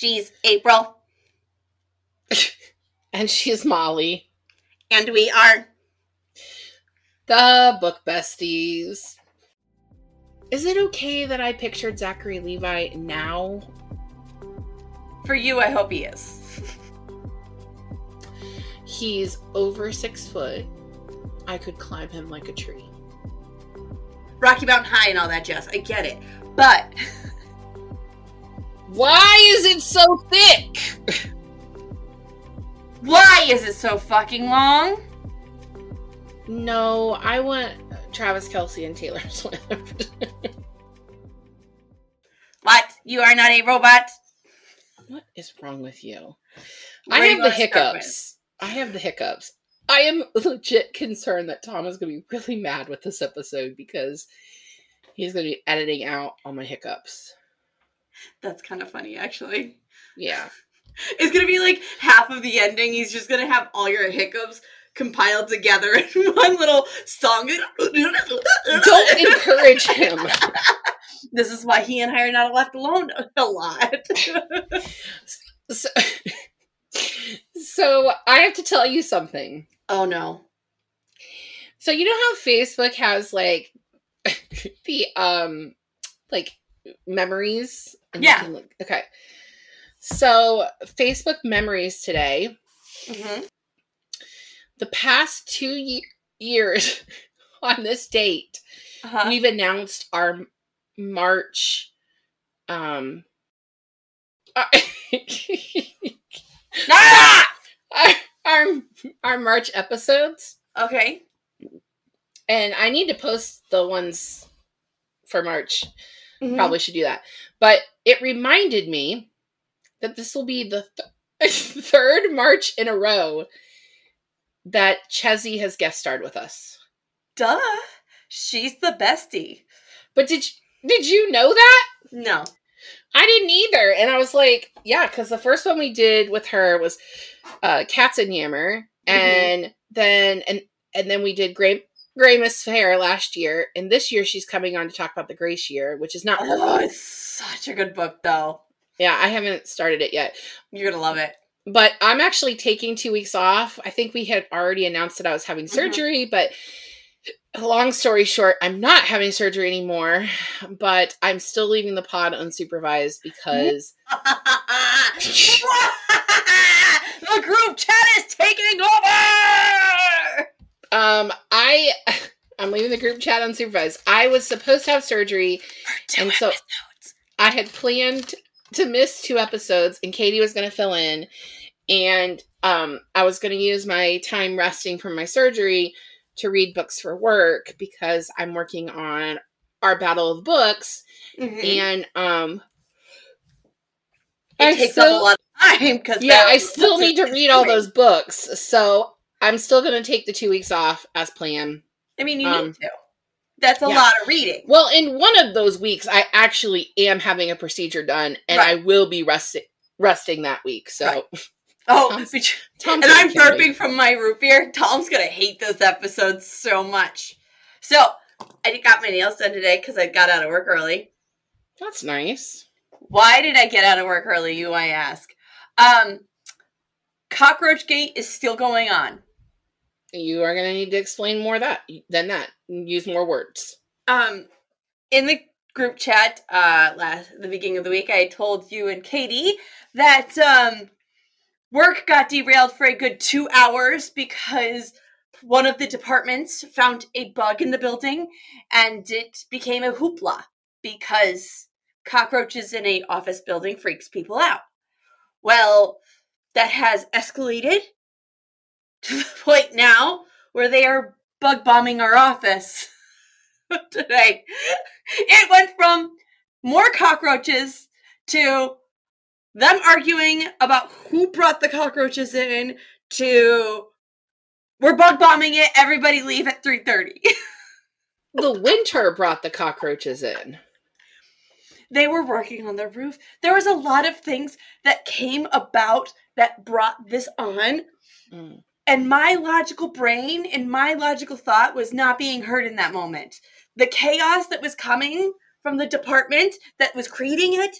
She's April. and she's Molly. And we are the book besties. Is it okay that I pictured Zachary Levi now? For you, I hope he is. He's over six foot. I could climb him like a tree. Rocky Mountain High and all that jazz. I get it. But. Why is it so thick? Why is it so fucking long? No, I want Travis Kelce and Taylor Swift. what? You are not a robot? What is wrong with you? Where I have the hiccups. I have the hiccups. I am legit concerned that Tom is going to be really mad with this episode because he's going to be editing out all my hiccups. That's kind of funny, actually. Yeah. It's going to be like half of the ending. He's just going to have all your hiccups compiled together in one little song. Don't encourage him. this is why he and I are not left alone a lot. so, so I have to tell you something. Oh no. So you know how Facebook has like the um like memories? Yeah. Look, okay. So Facebook memories today. Mm-hmm the past two ye- years on this date, uh-huh. we've announced our March um our, our, our, our March episodes. Okay. And I need to post the ones for March. Mm-hmm. Probably should do that. But it reminded me that this will be the th- third March in a row that Chezzy has guest starred with us. Duh. She's the bestie. But did you, did you know that? No. I didn't either. And I was like, yeah, because the first one we did with her was uh Katzenjammer. Mm-hmm. And then and and then we did Gray Greymas Fair last year. And this year she's coming on to talk about the Grace Year, which is not Oh, it's such a good book though. Yeah, I haven't started it yet. You're gonna love it but I'm actually taking two weeks off. I think we had already announced that I was having mm-hmm. surgery, mm-hmm. but long story short, I'm not having surgery anymore, but I'm still leaving the pod unsupervised because the group chat is taking over. Um, I I'm leaving the group chat unsupervised. I was supposed to have surgery, and so episodes. I had planned to miss two episodes and Katie was going to fill in and um, I was going to use my time resting from my surgery to read books for work because I'm working on our battle of books mm-hmm. and um it I takes still, up a lot of time because yeah I still need to read all those books so I'm still going to take the two weeks off as planned. I mean you um, need to that's a yeah. lot of reading. Well, in one of those weeks, I actually am having a procedure done, and right. I will be resting resting that week. So. Right. Oh, Tom's, Tom's and I'm burping from my root beer. Tom's gonna hate this episode so much. So I got my nails done today because I got out of work early. That's nice. Why did I get out of work early? You, I ask. Um, Cockroach Gate is still going on you are going to need to explain more that than that. Use more words. Um, in the group chat uh last the beginning of the week, I told you and Katie that um work got derailed for a good two hours because one of the departments found a bug in the building and it became a hoopla because cockroaches in a office building freaks people out. Well, that has escalated to the point now where they are bug bombing our office today. It went from more cockroaches to them arguing about who brought the cockroaches in to we're bug bombing it everybody leave at 3:30. the winter brought the cockroaches in. They were working on the roof. There was a lot of things that came about that brought this on. Mm. And my logical brain and my logical thought was not being heard in that moment. The chaos that was coming from the department that was creating it,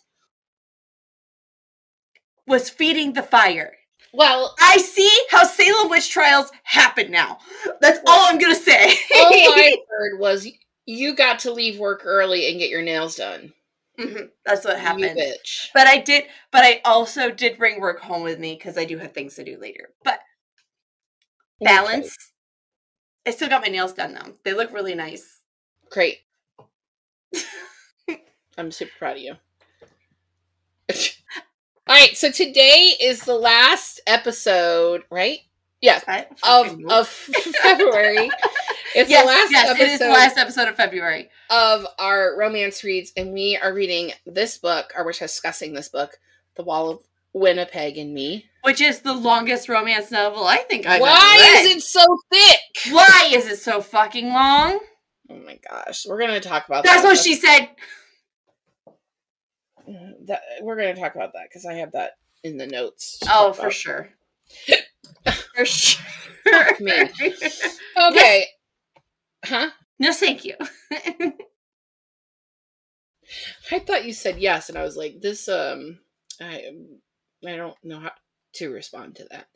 was feeding the fire. Well, I see how Salem witch trials happen now. That's all I'm gonna say. all I heard was you got to leave work early and get your nails done. Mhm, That's what You happened. bitch. But I did. But I also did bring work home with me because I do have things to do later. But balance. I still got my nails done though. They look really nice. Great. I'm super proud of you. All right, so today is the last episode, right? Yes, of of February. It's yes, the last yes, episode it is the last episode of February. of our romance reads, and we are reading this book, or we're discussing this book, The Wall of Winnipeg and Me. Which is the longest romance novel I think I've Why ever read. is it so thick? Why is it so fucking long? Oh my gosh, we're gonna talk about That's that. what she said. That, we're gonna talk about that because I have that in the notes. Oh, for sure. for sure. Fuck me. Okay. Huh? no, thank you. I thought you said yes, and I was like, this. Um, I, I don't know how to respond to that.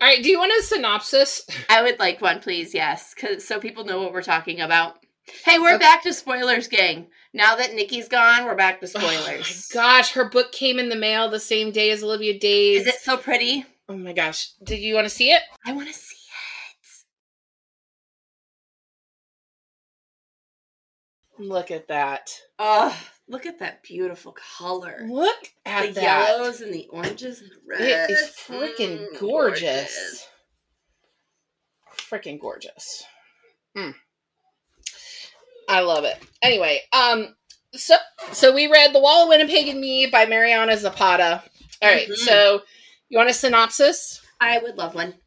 All right. Do you want a synopsis? I would like one, please. Yes, because so people know what we're talking about. Hey, we're Okay. back to spoilers, gang. Now that Nikki's gone, we're back to Oh my spoilers. gosh, her book came in the mail the same day as Olivia Days. Is it so pretty? Oh my gosh. Did you want to see it? I want to see it. Look at that. Oh, look at that beautiful color. Look at the that. yellows and the oranges and the reds. It is freaking Mm, gorgeous. Freaking gorgeous. Mm. I love it. Anyway, um, so so we read The Wall of Winnipeg and Me by Mariana Zapata. All right, Mhm. so you want a synopsis? I would love one.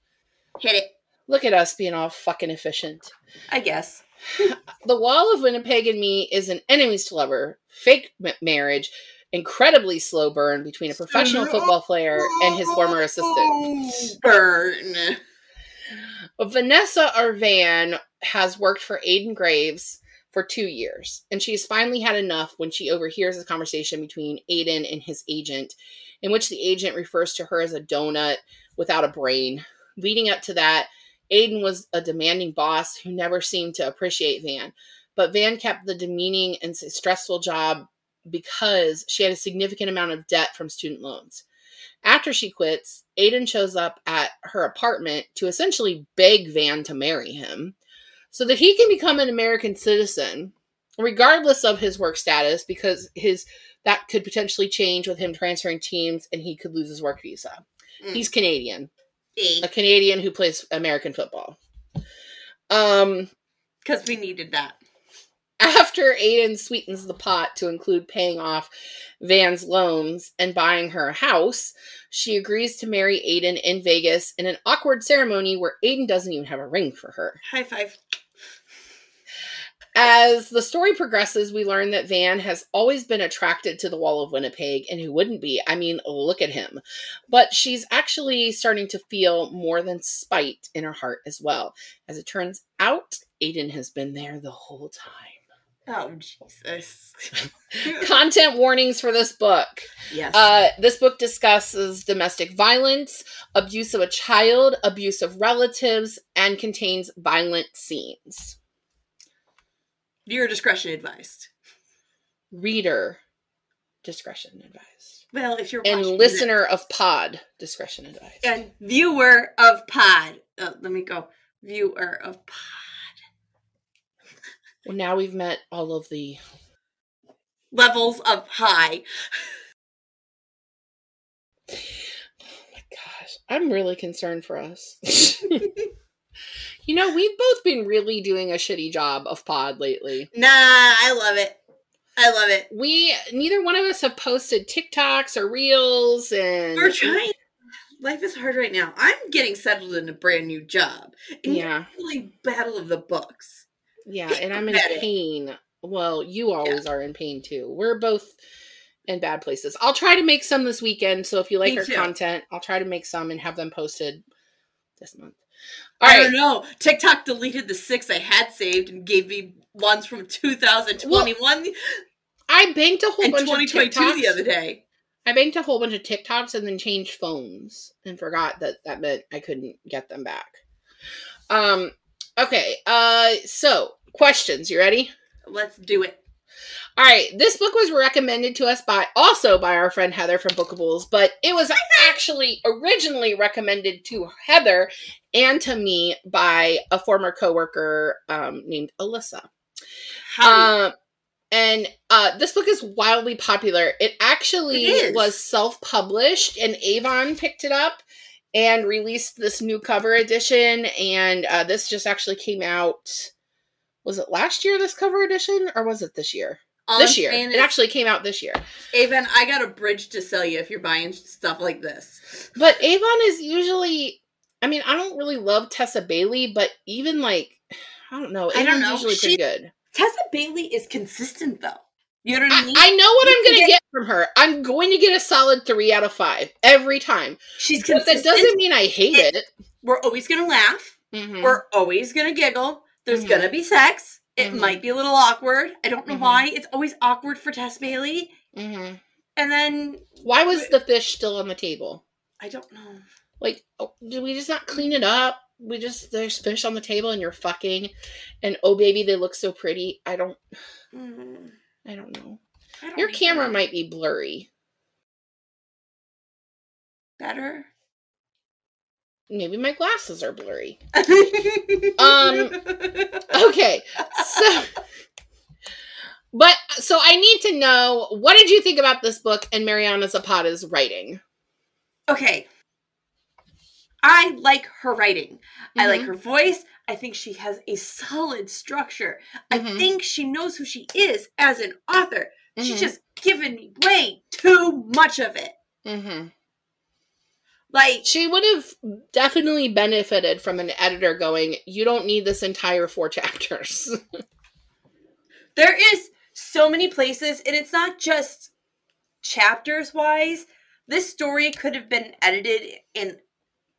Hit it. Look at us being all fucking efficient. I guess. The Wall of Winnipeg and Me is an enemies to lover, fake m- marriage, incredibly slow burn between a professional football player and his former assistant. Burn. Vanessa Arvan has worked for Aiden Graves for two years, and she's finally had enough when she overhears a conversation between Aiden and his agent, in which the agent refers to her as a donut without a brain. Leading up to that, Aiden was a demanding boss who never seemed to appreciate Van, but Van kept the demeaning and stressful job because she had a significant amount of debt from student loans. After she quits, Aiden shows up at her apartment to essentially beg Van to marry him so that he can become an American citizen, regardless of his work status, because his that could potentially change with him transferring teams and he could lose his work visa. Mm. He's Canadian, a Canadian who plays American football. Um, because we needed that. after Aiden sweetens the pot to include paying off Van's loans and buying her a house, she agrees to marry Aiden in Vegas in an awkward ceremony where Aiden doesn't even have a ring for her. High five. As the story progresses, we learn that Van has always been attracted to the Wall of Winnipeg, and who wouldn't be? I mean, look at him. But she's actually starting to feel more than spite in her heart as well. As it turns out, Aiden has been there the whole time. Oh Jesus. Content warnings for this book. yes. Uh, this book discusses domestic violence, abuse of a child, abuse of relatives, and contains violent scenes. Viewer discretion advised. Reader discretion advised. Well, if you're And listener of pod discretion advised. and viewer of pod. Uh, let me go. Viewer of pod. Well, now we've met all of the. Levels of high. Oh my gosh, I'm really concerned for us. you know, we've both been really doing a shitty job of pod lately. Nah, I love it. I love it. We neither one of us have posted TikToks or reels, and We're trying. Life is hard right now. I'm getting settled in a brand new job. And Yeah, really battle of the books. yeah, and I'm in pain. Well, you always are in pain too. We're both in bad places. I'll try to make some this weekend. So if you like Me our too. content, I'll try to make some and have them posted this month. All I right. don't know. TikTok deleted the six I had saved and gave me ones from 2021 I banked a whole bunch 2022 of TikToks. the other day. I banked a whole bunch of TikToks and then changed phones and forgot that that meant I couldn't get them back. Um. Okay. Uh. So questions. You ready? Let's do it. All right, this book was recommended to us by also by our friend Heather from Bookables, but it was actually originally recommended to Heather and to me by a former coworker um, named Alyssa. Um, and uh, this book is wildly popular. It actually It was self-published, and Avon picked it up and released this new cover edition. And uh, this just actually came out. Was it last year? This cover edition, or was it this year? All this year. It actually came out this year. Avon, I got a bridge to sell you if you're buying stuff like this. But Avon is usually. I mean, I don't really love Tessa Bailey, but even like, I don't know. I don't know. usually She- pretty good. Tessa Bailey is consistent though. You know what I mean? I know what You I'm going to get- get from her. I'm going to get a solid three out of five every time. She's But that doesn't mean I hate It- it. We're always gonna laugh. Mhm. We're always gonna giggle. There's Mhm. gonna be sex. It Mhm. might be a little awkward. I don't know Mhm. why. It's always awkward for Tess Bailey. Mhm. And then Why was the fish still on the table? I don't know. Like, oh, did we just not clean it up? We just there's fish on the table and you're fucking, and oh baby, they look so pretty. I don't, Mm, I don't know. I don't Your camera might be blurry. better. Maybe my glasses are blurry. um. Okay, so, but so I need to know what did you think about this book and Mariana Zapata's writing? okay. I like her writing. I like Mhm. her voice. I think she has a solid structure. I Mhm. think she knows who she is as an author. She's Mhm. just given me way too much of it. Mm-hmm. Like, She would have definitely benefited from an editor going, "You don't need this entire four chapters." there is so many places, and it's not just chapters wise. This story could have been edited in.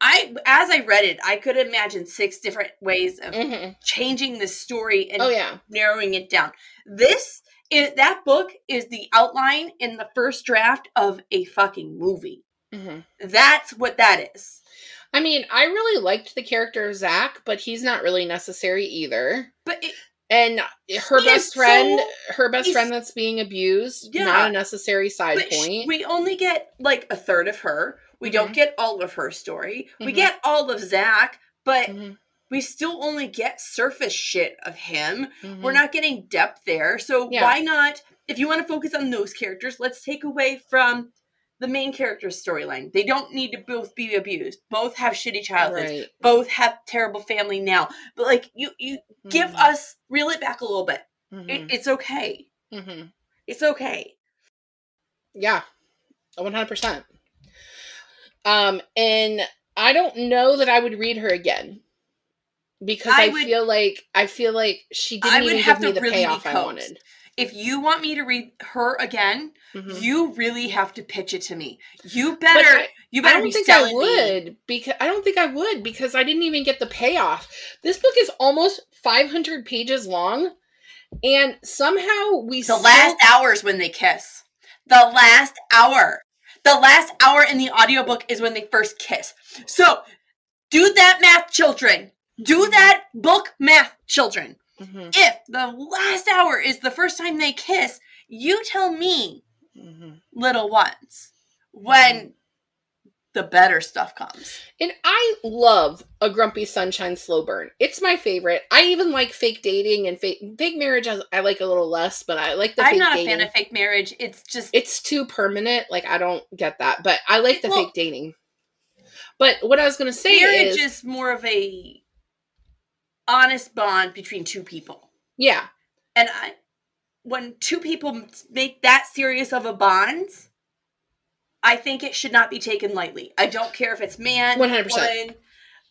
I, as I read it, I could imagine six different ways of Mhm. changing the story and Oh yeah. narrowing it down. This is that book is the outline in the first draft of a fucking movie. Hmm That's what that is. I mean, I really liked the character of Zach, but he's not really necessary either. But it, And her best friend, so- her best friend that's being abused, Yeah. not a necessary side point. we only get like a third of her. We don't Mhm. get all of her story. We Mhm. get all of Zach, but Mhm, we still only get surface shit of him. We're not getting depth there. So Yeah. why not? If you want to focus on those characters, let's take away from the main character's storyline. They don't need to both be abused. Both have shitty childhoods. right. Both have terrible family now. But like you, you give Mhm, us reel it back a little bit. It, mhm, it's okay. mhm. It's okay. Yeah, one hundred percent. Um, and I don't know that I would read her again because I I, would- feel like I feel like she didn't I would even have give me to the really payoff I wanted. If you want me to read her again, Mhm. you really have to pitch it to me. You better. I- you I don't be think I selling me. would because I don't think I would because I didn't even get the payoff. This book is almost 500 pages long, and somehow we The still- last hours when they kiss. The last hour. The last hour in the audiobook is when they first kiss. So, do that math, children. Do that book math, children. Mhm, If the last hour is the first time they kiss, you tell me, mhm. little ones, when the better stuff comes. And I love a grumpy sunshine slow burn. It's my favorite. I even like fake dating and fake fake marriage. I I like a little less, but I like the I'm not dating. a fan of fake marriage. It's just it's too permanent. Like I don't get that, but I like the Well- fake dating. But what I was gonna say is marriage is, is more of a honest bond between two people. yeah, And I, when two people make that serious of a bond, I think it should not be taken lightly. I don't care if it's man, 100%. woman.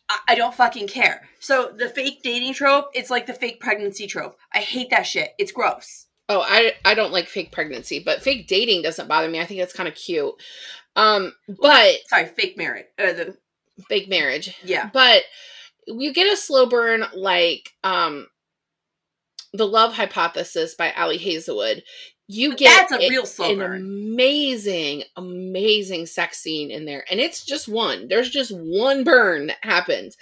I, I don't fucking care. So the fake dating trope, it's like the fake pregnancy trope. I hate that shit. It's gross. Oh, I I don't like fake pregnancy, but fake dating doesn't bother me. I think it's kind of cute. Um, but Sorry, fake marriage. Uh, the fake marriage. yeah. But you get a slow burn like um The Love Hypothesis by Ali Hazelwood. you get that's a real slow an burn. amazing, amazing sex scene in there, and it's just one. There's just one burn that happens,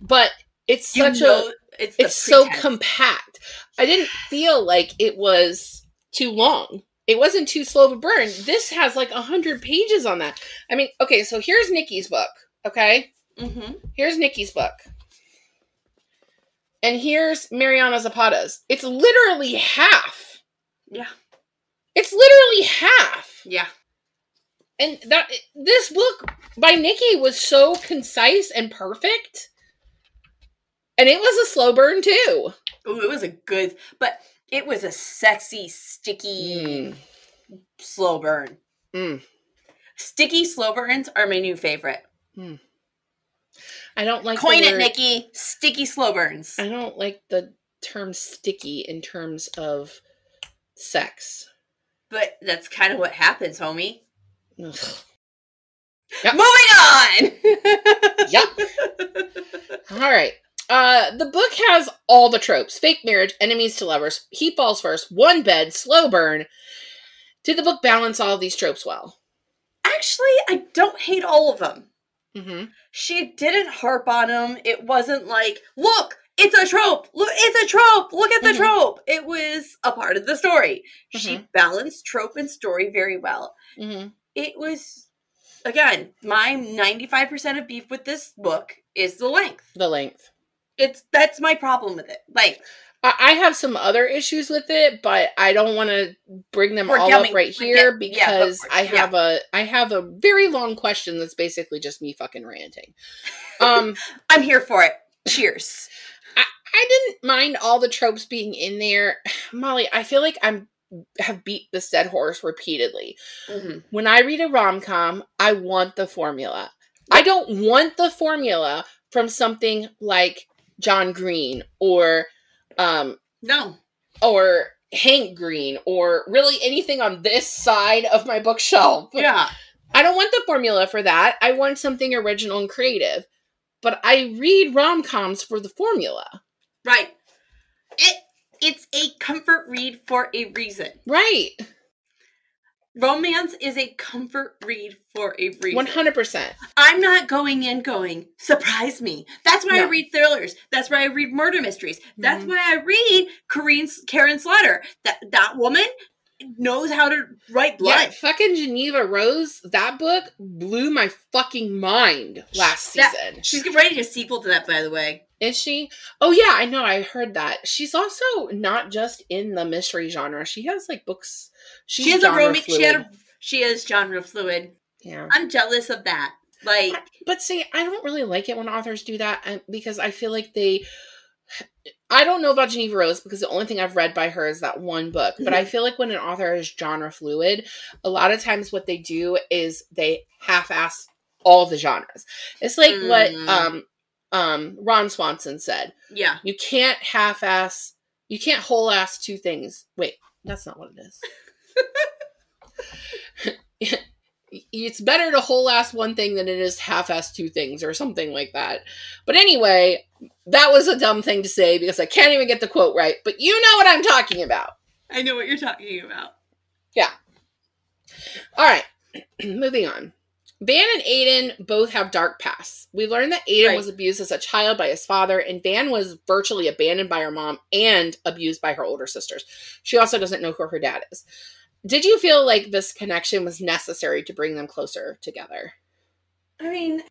but it's You such a it's it's so compact. I didn't feel like it was too long. It wasn't too slow of a burn. This has like a hundred pages on that. I mean, okay, so here's Nikki's book. Okay, Mhm. here's Nikki's book, and here's Mariana Zapata's. It's literally half. Yeah. It's literally half. Yeah. And that this book by Nikki was so concise and perfect. And it was a slow burn too. Ooh, it was a good, but it was a sexy, sticky, slow burn. Mm. Sticky slow burns are my new favorite. I don't like the Coin it, word- Nikki. Sticky slow burns. I don't like the term sticky in terms of sex. But that's kind of what happens, homie. Ugh. Moving on. Yep. All right. Uh, the book has all the tropes fake marriage, enemies to lovers, he falls first, one bed, slow burn. Did the book balance all of these tropes well? Actually, I don't hate all of them. Mm-hmm. She didn't harp on him. It wasn't like, look, it's a trope. Look, it's a trope. Look at the Mhm. trope. It was a part of the story. She Mhm. balanced trope and story very well. Mm-hmm. It was, again, my 95% of beef with this book is the length. The length. It's that's my problem with it. Like I I have some other issues with it, but I don't want to bring them We're all coming- up right here yeah, because it. I Yeah. have a I have a very long question that's basically just me fucking ranting. Um, I'm here for it. Cheers. I didn't mind all the tropes being in there, Molly. I feel like I'm have beat this dead horse repeatedly. Mhm. When I read a rom com, I want the formula. I don't want the formula from something like John Green or um No. or Hank Green or really anything on this side of my bookshelf. Yeah. I don't want the formula for that. I want something original and creative. But I read rom coms for the formula. Right. It it's a comfort read for a reason. Right. Romance is a comfort read for a reason. 100%. I'm not going in going, surprise me. That's why I read thrillers. That's why I read murder mysteries. That's Mhm. why I read Karin's Karin Slaughter. That that woman knows how to write Yeah, blood. fucking Jeneva Rose, that book blew my fucking mind last That- season. She's writing a sequel to that, by the way. Is she? Oh yeah, I know. I heard that. She's also not just in the mystery genre. She has like books. She's she has a romance. She had a, she is genre fluid. yeah. I'm jealous of that. Like, But see, I don't really like it when authors do that because I feel like they. I don't know about Jeneva Rose because the only thing I've read by her is that one book. But I feel like when an author is genre fluid, a lot of times what they do is they half-ass all the genres. It's like what Mm. um um Ron Swanson said. yeah. You can't half-ass. You can't whole-ass two things. Wait, that's not what it is. it's better to whole ass one thing than it is half ass two things or something like that. But anyway, that was a dumb thing to say because I can't even get the quote right. But you know what I'm talking about. I know what you're talking about. Yeah. All right, moving on. Van and Aiden both have dark pasts. We learned that Aiden Right. was abused as a child by his father, and Van was virtually abandoned by her mom and abused by her older sisters. She also doesn't know who her dad is. Did you feel like this connection was necessary to bring them closer together? I mean,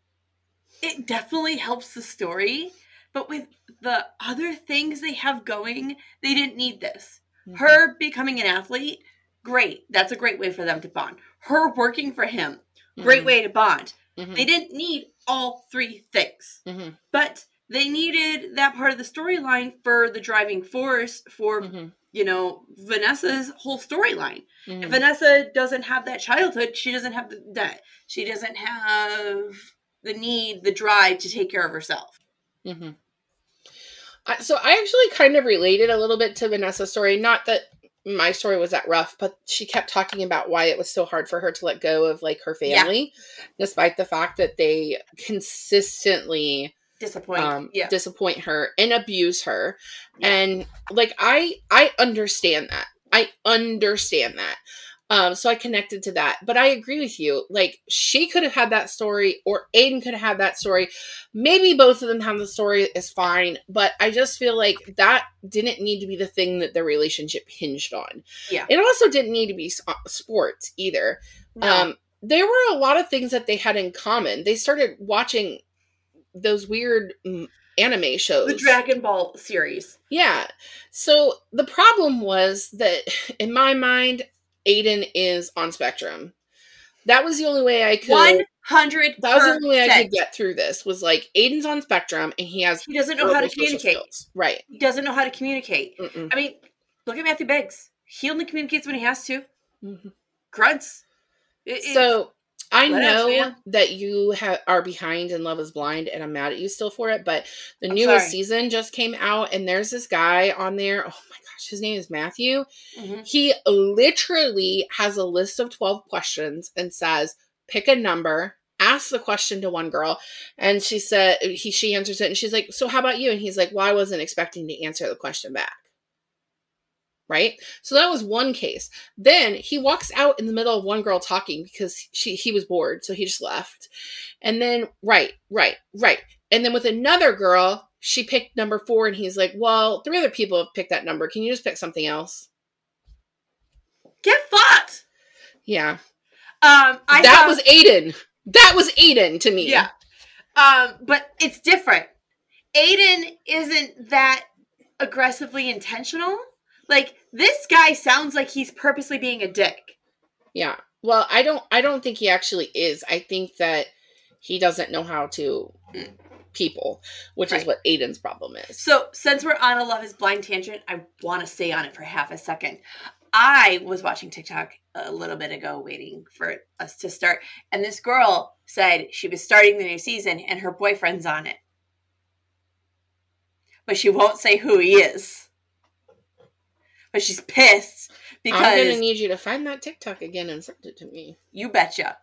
it definitely helps the story, but with the other things they have going, they didn't need this. Mm-hmm. Her becoming an athlete, great. That's a great way for them to bond. Her working for him, great Mhm. way to bond. Mhm. They didn't need all three things, Mhm. but they needed that part of the storyline for the driving force for, Mhm. You know, Vanessa's whole storyline. Mhm. If Vanessa doesn't have that childhood, she doesn't have the, that. She doesn't have the need, the drive to take care of herself. hmm I, so I actually kind of related a little bit to Vanessa's story. Not that my story was that rough, but she kept talking about why it was so hard for her to let go of like her Yeah. family, despite the fact that they consistently Disappointing. um, yeah. disappoint her and abuse her. Yeah. And like I, I understand that. I understand that. Um, so I connected to that. But I agree with you. Like, she could have had that story, or Aiden could have had that story. Maybe both of them have the story is fine. But I just feel like that didn't need to be the thing that their relationship hinged on. Yeah. It also didn't need to be uh, sports either. No. Um, there were a lot of things that they had in common. They started watching those weird mm, anime shows. the Dragon Ball series. Yeah. So the problem was that in my mind, Aiden is on spectrum. That was the only way I could. One hundred. that was the only way I could get through this. Was like Aiden's on spectrum and he has He doesn't know how to communicate. skills. Right. He doesn't know how to communicate. Mm-mm. I mean, look at Matthew Beggs. He only communicates when he has to. Mhm. Grunts. It- it- So I else, know that you ha- are behind in Love Is Blind, and I'm mad at you still for it. But the I'm newest sorry. season just came out, and there's this guy on there. Oh my gosh, his name is Matthew. Mhm. He literally has a list of 12 questions and says, pick a number, ask the question to one girl, and she said he she answers it, and she's like, So how about you? And he's like, Well, I wasn't expecting to answer the question back. Right? So that was one case. Then he walks out in the middle of one girl talking because she he was bored, so he just left. And then right, right, right. And then with another girl, she picked number four, and he's like, Well, three other people have picked that number. Can you just pick something else? Get fucked. Yeah. Um, I that saw- was Aiden. That was Aiden to me. Yeah. Um, but it's different. Aiden isn't that aggressively intentional. Like this guy sounds like he's purposely being a dick. Yeah. Well, I don't I don't think he actually is. I think that he doesn't know how to people, which is what Aiden's problem is. So since we're on a Love Is Blind tangent, I want to stay on it for half a second. I was watching TikTok a little bit ago, waiting for us to start, and this girl said she was starting the new season and her boyfriend's on it, but she won't say who he is. But she's pissed because I'm gonna need you to find that TikTok again and send it to me. you betcha.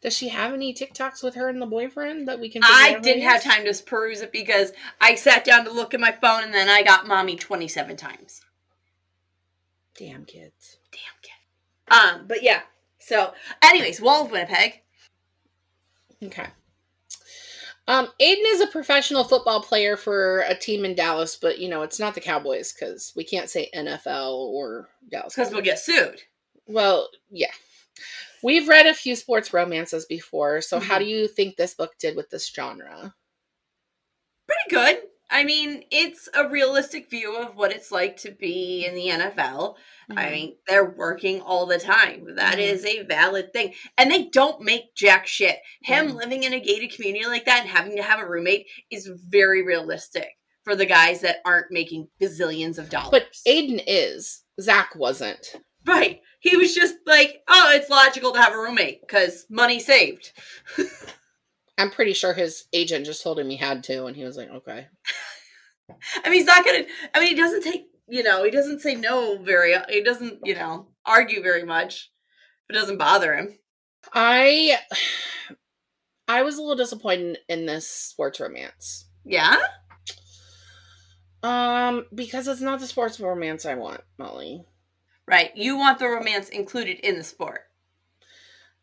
Does she have any TikToks with her and the boyfriend that we can? I didn't have time to peruse it because I sat down to look at my phone and then I got mommy 27 times. Damn kids. Damn kid. Um, but yeah. So, anyways, Wall of Winnipeg. Okay. Um, Aiden is a professional football player for a team in Dallas, but you know it's not the Cowboys because we can't say NFL or Dallas. Because we'll get sued. Well, yeah. We've read a few sports romances before, so how Mhm. do you think this book did with this genre? Pretty good. I mean, it's a realistic view of what it's like to be in the NFL. I Mhm. mean, they're working all the time. That Mhm. is a valid thing. And they don't make jack shit. Him Mhm. living in a gated community like that and having to have a roommate is very realistic for the guys that aren't making bazillions of dollars. but Aiden is. Zach wasn't. Right. He was just like, oh, it's logical to have a roommate because money saved. I'm pretty sure his agent just told him he had to, and he was like, okay. I mean, he's not gonna. I mean, he doesn't take. You know, he doesn't say no very. He doesn't. You know, argue very much. It doesn't bother him. I I was a little disappointed in this sports romance. Yeah. Um, because it's not the sports romance I want, Molly. Right. You want the romance included in the sport.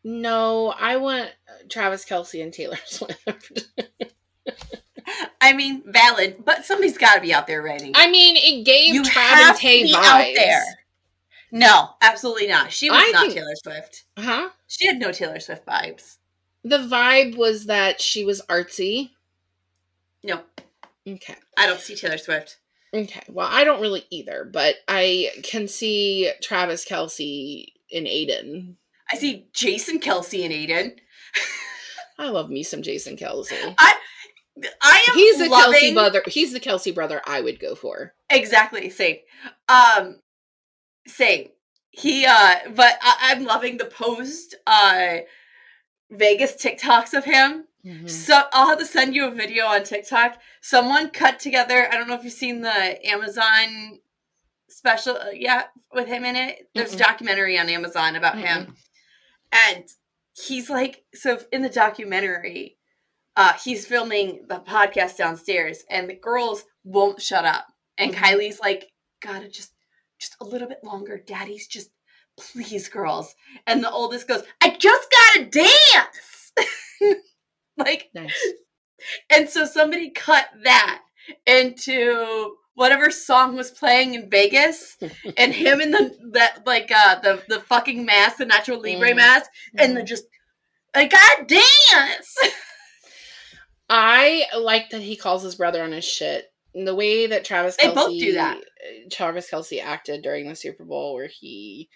No, I want Travis Kelce and Taylor Swift. I mean, valid, but somebody's got to be out there writing. I mean, it gave you Trav have and to Tay be vibes. out there. No, absolutely not. She was I not think- Taylor Swift. Huh? She had no Taylor Swift vibes. The vibe was that she was artsy. No, Okay. I don't see Taylor Swift. Okay. Well, I don't really either, but I can see Travis Kelce in Aiden. I see Jason Kelce and Aiden. I love me some Jason Kelce. I I am. He's the loving, Kelce brother. He's the Kelce brother I would go for. Exactly, same. Um same. He uh but I- I'm loving the post uh Vegas TikToks of him. Mhm. So I'll have to send you a video on TikTok. Someone cut together, I don't know if you've seen the Amazon special uh, yeah, with him in it. There's a Mm-mm. documentary on Amazon about him. And he's like so in the documentary uh he's filming the podcast downstairs and the girls won't shut up and Mhm. kylie's like gotta just just a little bit longer. Daddy's just, please, girls. And the oldest goes, I just gotta dance. like, Nice. and so somebody cut that into whatever song was playing in Vegas, and him in the that like uh the the fucking mask, the Nacho Libre Mm. mask, and the just I gotta dance. I like that he calls his brother on his shit. And the way that Travis They Kelce, both do that. Travis Kelce acted during the Super Bowl, where he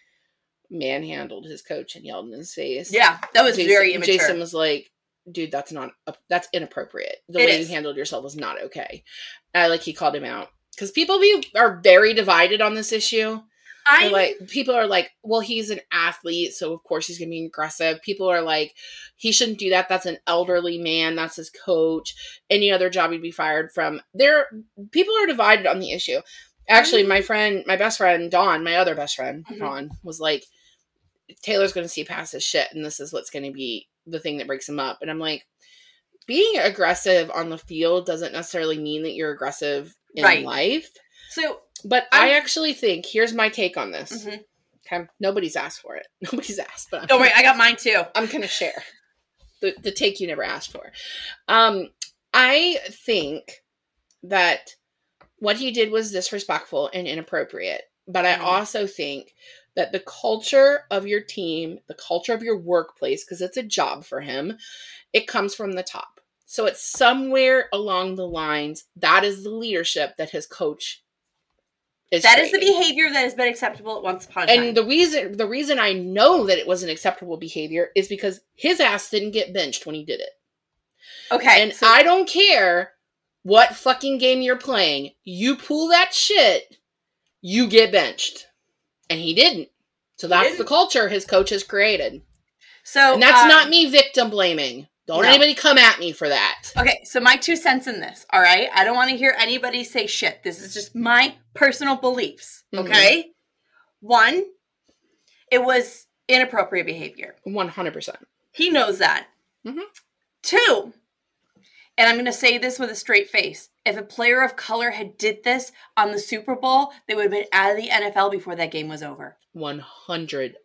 manhandled his coach and yelled in his face. yeah, that was Jason, very immature. Jason was like, "Dude, that's not that's inappropriate. The It way is. you handled yourself is not okay." I like he called him out because people be, are very divided on this issue. I like people are like, well, he's an athlete, so of course he's gonna be aggressive. People are like, he shouldn't do that. That's an elderly man. That's his coach. Any other job he'd be fired from. There, people are divided on the issue. Actually, my friend, my best friend Dawn, my other best friend Mhm. Dawn, was like, Taylor's gonna see past his shit, and this is what's gonna be the thing that breaks him up. And I'm like, being aggressive on the field doesn't necessarily mean that you're aggressive in Right. life. so But i I'm- actually think here's my take on this. mhm. Okay, nobody's asked for it. Nobody's asked, but I'm, don't worry, I got mine too. I'm gonna share the the take you never asked for. Um, I think that what he did was disrespectful and inappropriate, but I Mhm. also think that the culture of your team, the culture of your workplace, because it's a job for him, it comes from the top. So it's somewhere along the lines that is the leadership that his coach is. That is the behavior that has been acceptable at once upon a time. And the reason the reason I know that it was an acceptable behavior is because his ass didn't get benched when he did it. okay, and so I don't care what fucking game you're playing. You pull that shit, you get benched. And he didn't. So that's the didn't? culture his coach has created. so And that's um, not me victim blaming. Don't no. anybody come at me for that. Okay, so my two cents in this, all right? I don't want to hear anybody say shit. This is just my personal beliefs, Mhm. okay? One, it was inappropriate behavior. 100%. He knows that. Mhm. Two, and I'm going to say this with a straight face. If a player of color had did this on the Super Bowl, they would have been out of the NFL before that game was over. 100%.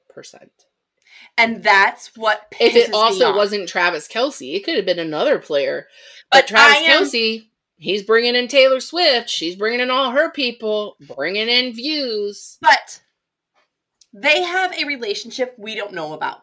And that's what If it also wasn't Travis Kelce, it could have been another player. But But Travis am- Kelce, he's bringing in Taylor Swift. She's bringing in all her people, bringing in views. But they have a relationship we don't know about.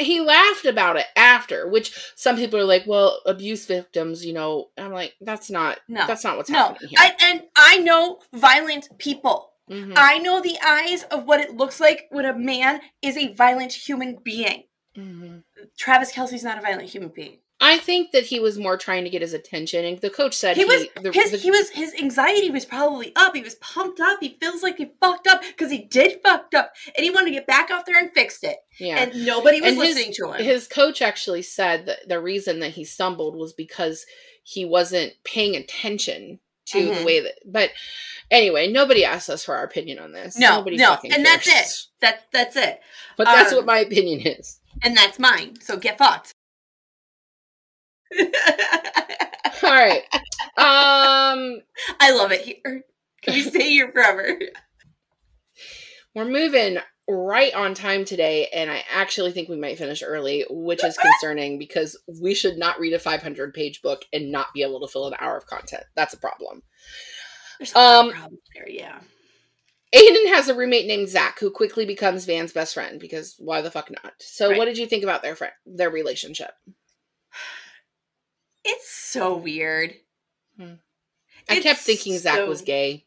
He laughed about it after, which some people are like, "Well, abuse victims," you know. I'm like, that's not. No. that's not what's No, happening here. I, and I know violent people. Mhm. I know the eyes of what it looks like when a man is a violent human being. Mhm. Travis Kelce's not a violent human being. I think that he was more trying to get his attention, and the coach said He was the- his the- he was his anxiety was probably up. He was pumped up. He feels like he fucked up because he did fucked up, and he wanted to get back out there and fixed it. yeah. And nobody was And his- listening to him. His coach actually said that the reason that he stumbled was because he wasn't paying attention to the Mhm. way that. But anyway, nobody asked us for our opinion on this. no, nobody no, and that's it. That that's it, But that's Um, what my opinion is. and that's mine. So get fucked. All right. Um, I love it here. Can you stay here forever? we're moving right on time today, and I actually think we might finish early, which is concerning because we should not read a 500 page book and not be able to fill an hour of content. That's a problem. There's a Um, problems there, yeah. Aiden has a roommate named Zach who quickly becomes Van's best friend because why the fuck not? So, Right. what did you think about their friend, their relationship? It's so weird. Hmm. I It's kept thinking Zach so- was gay,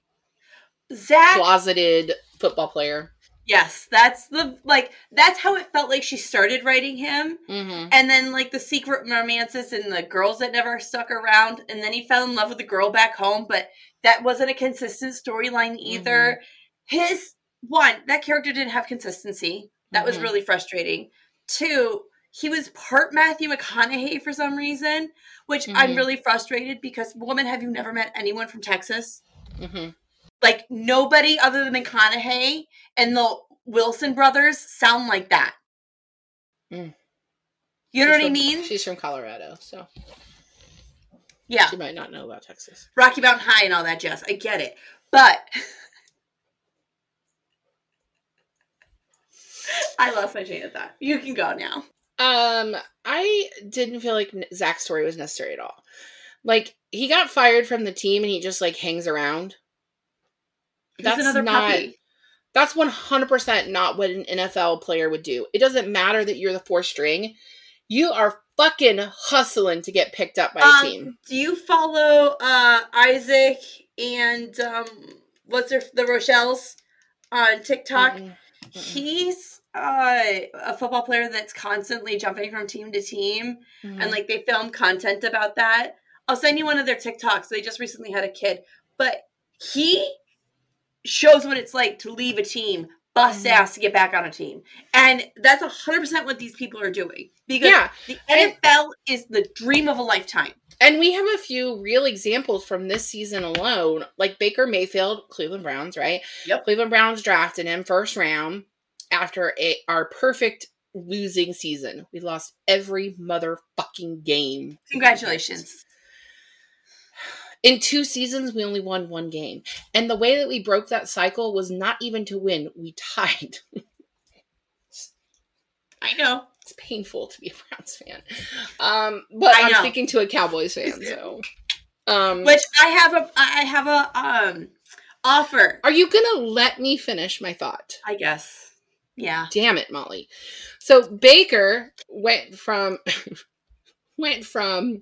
Zach. closeted football player. Yes, that's the like. That's how it felt like she started writing him, Mm-hmm. and then like the secret romances and the girls that never stuck around, and then he fell in love with the girl back home, but that wasn't a consistent storyline either. His one, that character didn't have consistency. That was Mhm. really frustrating. Two, he was part Matthew McConaughey for some reason, which I'm Mhm. really frustrated because woman, have you never met anyone from Texas? Like nobody other than McConaughey and the Wilson brothers sound like that. Mm. You know what I mean? She's from Colorado, so Yeah, she might not know about Texas. Rocky Mountain High and all that jazz. I get it, but I lost my train of thought. You can go now. Um, I didn't feel like Zach's story was necessary at all. Like he got fired from the team and he just like hangs around. That's another not. puppy. That's one hundred percent not what an NFL player would do. It doesn't matter that you're the fourth string. You are fucking hustling to get picked up by a Um, team. Do you follow uh, Isaac and um, what's their the Rochells on TikTok? Mm-mm. Mm-mm. He's uh, a football player that's constantly jumping from team to team, Mhm. and like they film content about that. I'll send you one of their TikToks. They just recently had a kid, but he shows what it's like to leave a team, bust Mhm. ass to get back on a team, and that's hundred percent what these people are doing because yeah, the NFL is the dream of a lifetime. and we have a few real examples from this season alone, like Baker Mayfield, Cleveland Browns, right? Yep. Cleveland Browns drafted him first round after a our perfect losing season. We lost every motherfucking game. Congratulations. In two seasons, we only won one game. And the way that we broke that cycle was not even to win, we tied. I know. It's painful to be a Browns fan. Um, but I I'm know. speaking to a Cowboys fan, so um Which I have a I have a um offer. are you gonna let me finish my thought? I guess. Yeah. Damn it, Molly. So Baker went from went from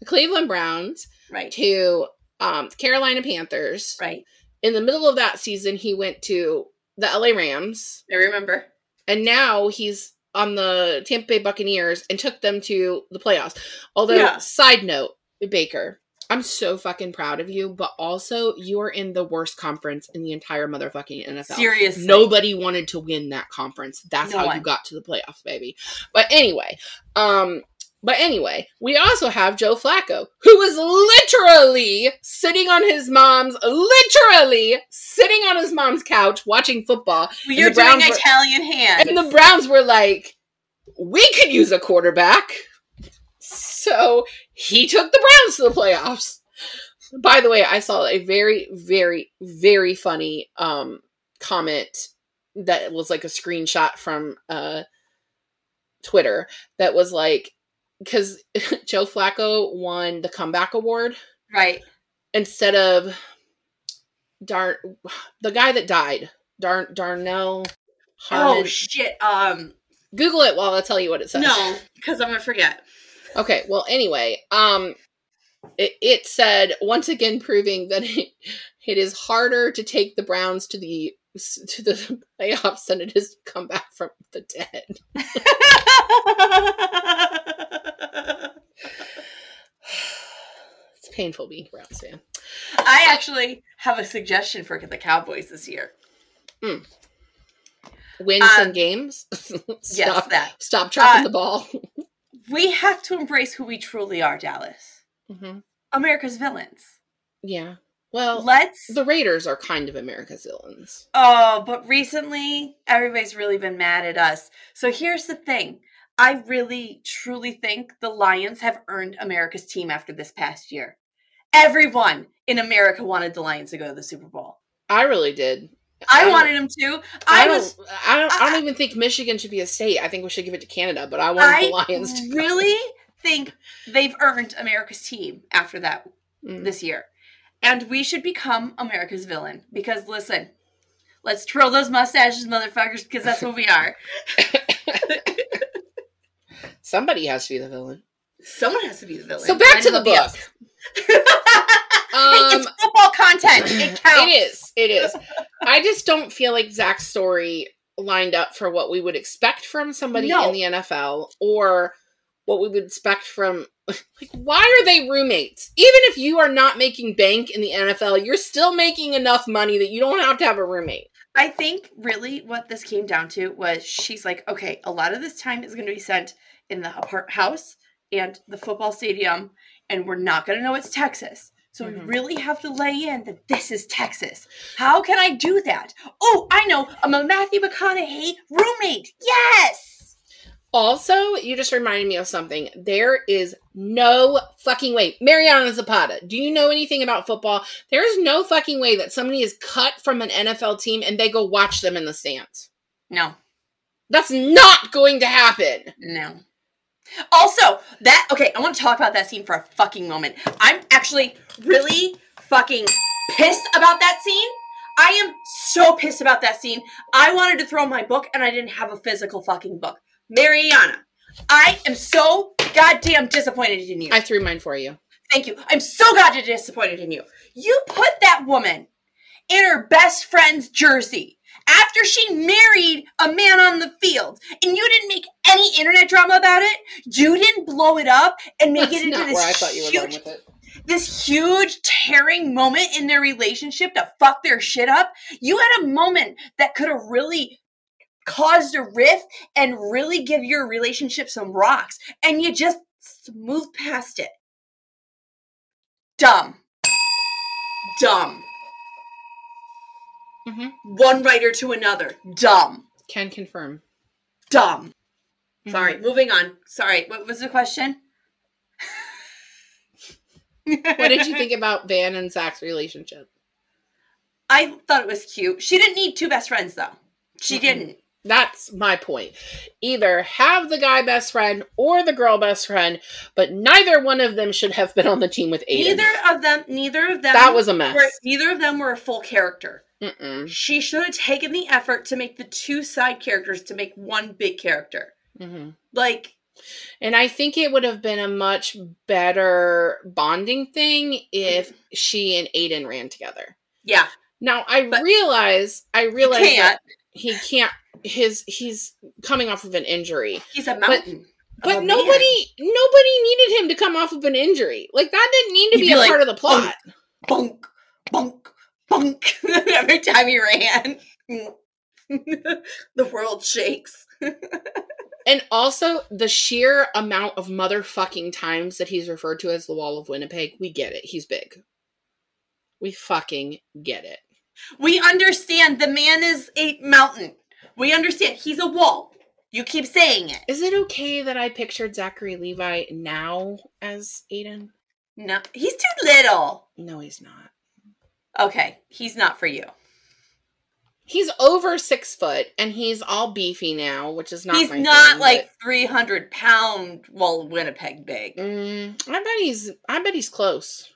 the Cleveland Browns Right. to um, the Carolina Panthers. Right. In the middle of that season, he went to the LA Rams, I remember. and now he's on the Tampa Bay Buccaneers and took them to the playoffs. Although, Yeah. side note, Baker, I'm so fucking proud of you, but also you are in the worst conference in the entire motherfucking NFL. Seriously. Nobody wanted to win that conference. That's No how you got to the playoffs, baby. But anyway, um, but anyway, we also have Joe Flacco, who was literally sitting on his mom's, literally sitting on his mom's couch watching football. Well, You're doing were- Italian hand. And the Browns were like, we could use a quarterback. So he took the Browns to the playoffs. By the way, I saw a very, very, very funny um, comment that was like a screenshot from uh, Twitter that was like, because Joe Flacco won the comeback award right. instead of Dar the guy that died, Dar Darnell Oh shit. Um Google it while I tell you what it says. no, because I'm gonna forget. Okay. Well, anyway, um, it, it said once again proving that it, it is harder to take the Browns to the to the playoffs than it is to come back from the dead. It's painful being a Browns fan. I actually have a suggestion for the Cowboys this year. Win Um, some games. stop, Yes, that. stop dropping Uh, the ball. We have to embrace who we truly are, Dallas. hmm America's villains. Yeah. Well, Let's the Raiders are kind of America's villains. Oh, but recently everybody's really been mad at us. So here's the thing. I really truly think the Lions have earned America's team after this past year. Everyone in America wanted the Lions to go to the Super Bowl. I really did. I, don't- wanted them to. I, I, don't, was I don't. I I- don't even think Michigan should be a state. I think we should give it to Canada. But I want the Lions to. really think they've earned America's team after that Mm. this year. And we should become America's villain because listen, let's twirl those mustaches, motherfuckers, because that's what we are. Somebody has to be the villain. Someone has to be the villain. So back Might to the book. Um, it's football content. It counts. it is. It is. I just don't feel like Zach's story lined up for what we would expect from somebody No. in the NFL or what we would expect from like why are they roommates? Even if you are not making bank in the NFL, you're still making enough money that you don't have to have a roommate. I think really what this came down to was she's like, okay, a lot of this time is going to be spent in the house and the football stadium, and we're not going to know it's Texas. So we Mhm. really have to lay in that this is Texas. How can I do that? Oh, I know. I'm a Matthew McConaughey roommate. Yes. Also, you just reminded me of something. There is no fucking way. Mariana Zapata, do you know anything about football? There is no fucking way that somebody is cut from an NFL team and they go watch them in the stands. No. That's not going to happen. No. Also, that okay, I want to talk about that scene for a fucking moment. I'm actually really fucking pissed about that scene. I am so pissed about that scene. I wanted to throw my book and I didn't have a physical fucking book. Mariana, I am so goddamn disappointed in you. I threw mine for you. Thank you. I'm so goddamn disappointed in you. You put that woman in her best friend's jersey after she married a man on the field and you didn't make any internet drama about it. You didn't blow it up and make That's it into this where I thought you were huge going with it. this huge tearing moment in their relationship to fuck their shit up. You had a moment that could have really caused a rift and really give your relationship some rocks, and you just move past it. Dumb. Dumb. Mhm. One writer to another. Dumb. Can confirm. Dumb. Mhm. Sorry, moving on. Sorry, what was the question? What did you think about Van and Zach's relationship? I thought it was cute. She didn't need two best friends though. She Mm-mm. didn't. That's my point. Either have the guy best friend or the girl best friend, but neither one of them should have been on the team with Aiden. Neither of them. Neither of them. that was a mess. Were, neither of them were a full character. Mm-mm. She should have taken the effort to make the two side characters to make one big character. Mm-hmm. Like, And I think it would have been a much better bonding thing if she and Aiden ran together. yeah, Now I realize I realize that he can't his he's coming off of an injury. he's a mountain. But of a nobody nobody needed him to come off of an injury. Like that didn't need to be, be a like, part of the plot. man. bunk, bunk, bunk. Every time he ran, the world shakes. And also the sheer amount of motherfucking times that he's referred to as the Wall of Winnipeg, we get it. He's big. We fucking get it. We understand the man is a mountain. We understand he's a wall. You keep saying it. Is it okay that I pictured Zachary Levi now as Aiden? No, he's too little. No, he's not. Okay, he's not for you. He's over six foot and he's all beefy now, which is not. he's not thing, like 300 pound, well, Winnipeg big. mm, I bet he's. I bet he's close.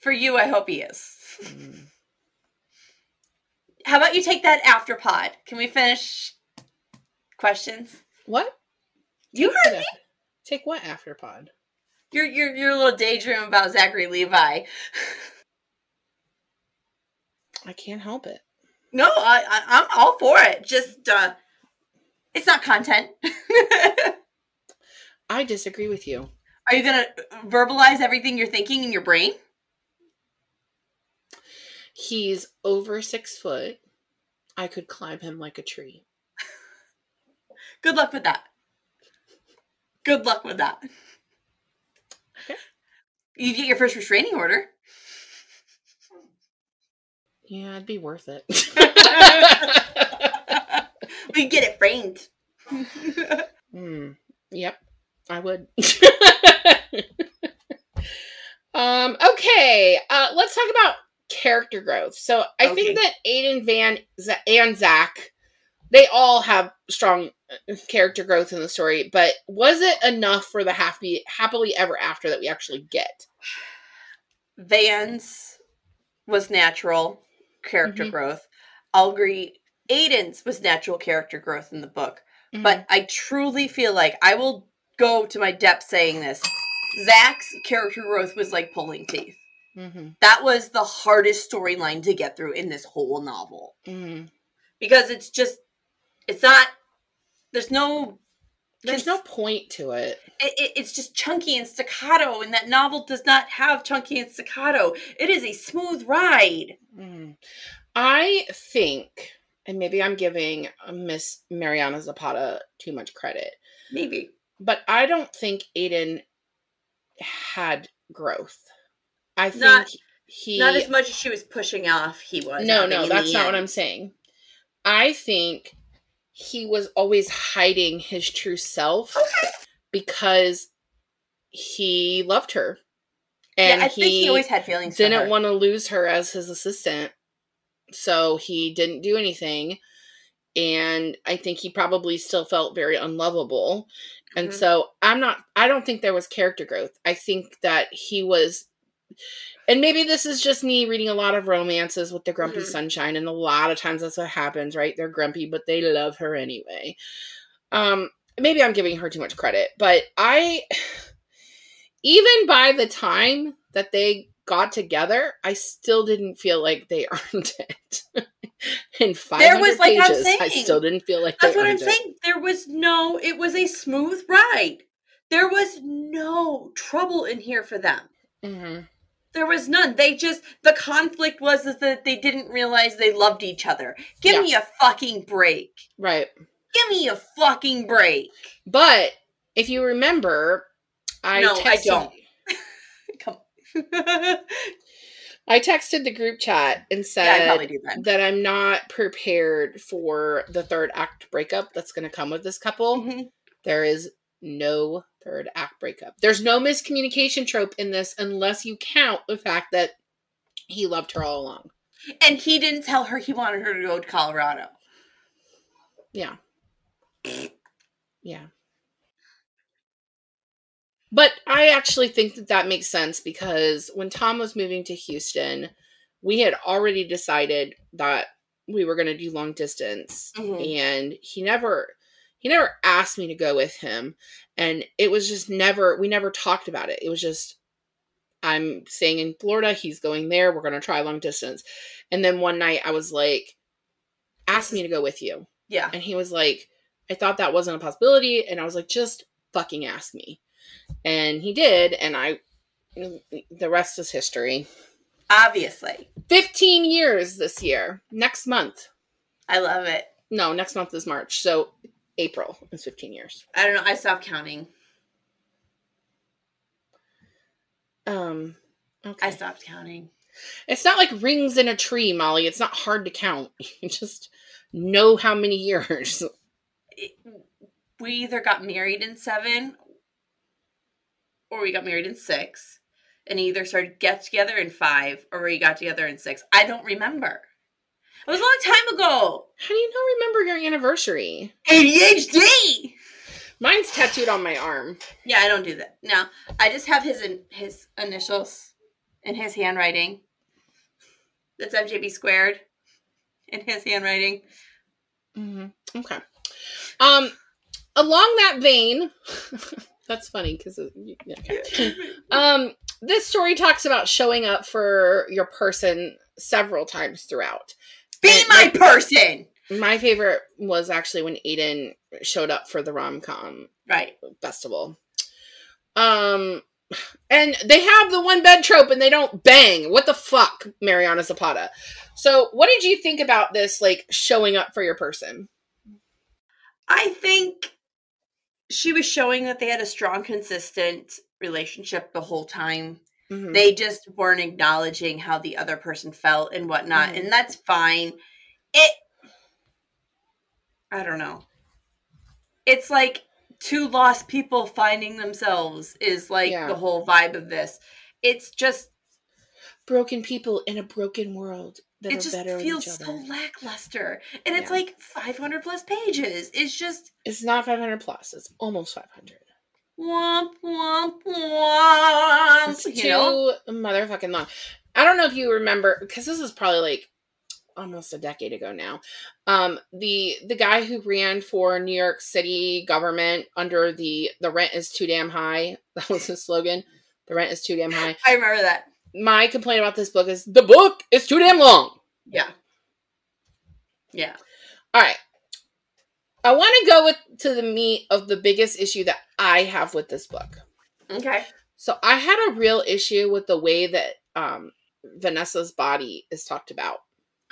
For you, I hope he is. Mm. How about you take that after pod? Can we finish questions? What? You heard me. Take what after pod? Your your your little daydream about Zachary Levi. I can't help it. No, I, I I'm all for it. Just uh it's not content. I disagree with you. Are you gonna verbalize everything you're thinking in your brain? He's over six foot. I could climb him like a tree. Good luck with that. Good luck with that. Okay. You get your first restraining order. Yeah, it'd be worth it. we get it framed. Hmm. Yep, I would. um. Okay. Uh. Let's talk about character growth. So I Okay. think that Aiden Van Z- and Zach, they all have strong uh, character growth in the story. But was it enough for the happy happily ever after that we actually get? Van's was natural character Mhm. growth. I'll agree. Aiden's was natural character growth in the book. Mm-hmm. But I truly feel like I will go to my depth saying this. Zach's character growth was like pulling teeth. Mhm. That was the hardest storyline to get through in this whole novel. Mhm. Because it's just, it's not, there's no, there's no point to it. it, it- it's just chunky and staccato, and that novel does not have chunky and staccato. It is a smooth ride. Mm. I think, and maybe I'm giving Miss Mariana Zapata too much credit, Maybe. but I don't think Aiden had growth. I think Not- he Not as much as she was pushing off, he was. no, no, that's not what. I'm saying. I think he was always hiding his true self Okay. because he loved her, and yeah, I think he always had feelings. didn't want to lose her as his assistant so he didn't do anything and I think he probably still felt very unlovable. And Mhm. so I'm not I don't think there was character growth. I think that he was and maybe this is just me reading a lot of romances with the grumpy Mhm. sunshine and a lot of times that's what happens, right? They're grumpy but they love her anyway. Um maybe I'm giving her too much credit, but I even by the time that they got together, I still didn't feel like they earned it. In 500 was, like I'm pages, I still didn't feel like That's what I'm it. saying. There was no, it was a smooth ride. There was no trouble in here for them. Mhm. There was none. They just the conflict was is that they didn't realize they loved each other. Give Yeah. me a fucking break. Right. Give me a fucking break. But if you remember, I No, I don't. Come on. I texted the group chat and said do that. I'm not prepared for the third act breakup that's going to come with this couple. Mhm. There is no third act breakup. There's no miscommunication trope in this unless you count the fact that he loved her all along. And he didn't tell her he wanted her to go to Colorado. Yeah. Yeah. But I actually think that that makes sense because when Tom was moving to Houston, we had already decided that we were going to do long distance Mhm. and he never he never asked me to go with him and it was just never we never talked about it. It was just I'm staying in Florida, he's going there, we're going to try long distance. And then one night I was like ask me to go with you. Yeah. And he was like, I thought that wasn't a possibility. And I was like, just fucking ask me. And he did. And I, the rest is history. Obviously. 15 years this year, next month. I love it. No, next month is March. So April is 15 years. I don't know. I stopped counting. Um, okay. I stopped counting. It's not like rings in a tree, Molly. It's not hard to count. You just know how many years. It, we either got married in seven or we got married in six. And either started get together in five or we got together in six. I don't remember. It was a long time ago. How do you not remember your anniversary? ADHD. Mine's tattooed on my arm. Yeah, I don't do that. No, I just have his in, his initials in his handwriting. That's MJB squared in his handwriting. hmm Okay. Um, along that vein, that's funny because okay. um, this story talks about showing up for your person several times throughout. Be my person. My favorite was actually when Aiden showed up for the rom com Right. festival. Um, and they have the one bed trope and they don't bang. What the fuck, Mariana Zapata? So, what did you think about this, like showing up for your person? I think she was showing that they had a strong, consistent relationship the whole time. Mhm. They just weren't acknowledging how the other person felt and whatnot, Mhm. and that's fine. It, I don't know. It's like two lost people finding themselves is like Yeah. the whole vibe of this. It's just broken people in a broken world that it are just feels each so lackluster, and it's Yeah. like 500 plus pages. It's just It's not 500 plus. It's almost 500. Womp womp womp. It's you too know, motherfucking long. I don't know if you remember because this is probably like almost a decade ago now. Um, the the guy who ran for New York City government under the the rent is too damn high. That was his slogan. The rent is too damn high. I remember that. My complaint about this book is the book is too damn long. Yeah, yeah. All right. I want to go with to the meat of the biggest issue that I have with this book. Okay. So I had a real issue with the way that um, Vanessa's body is talked about.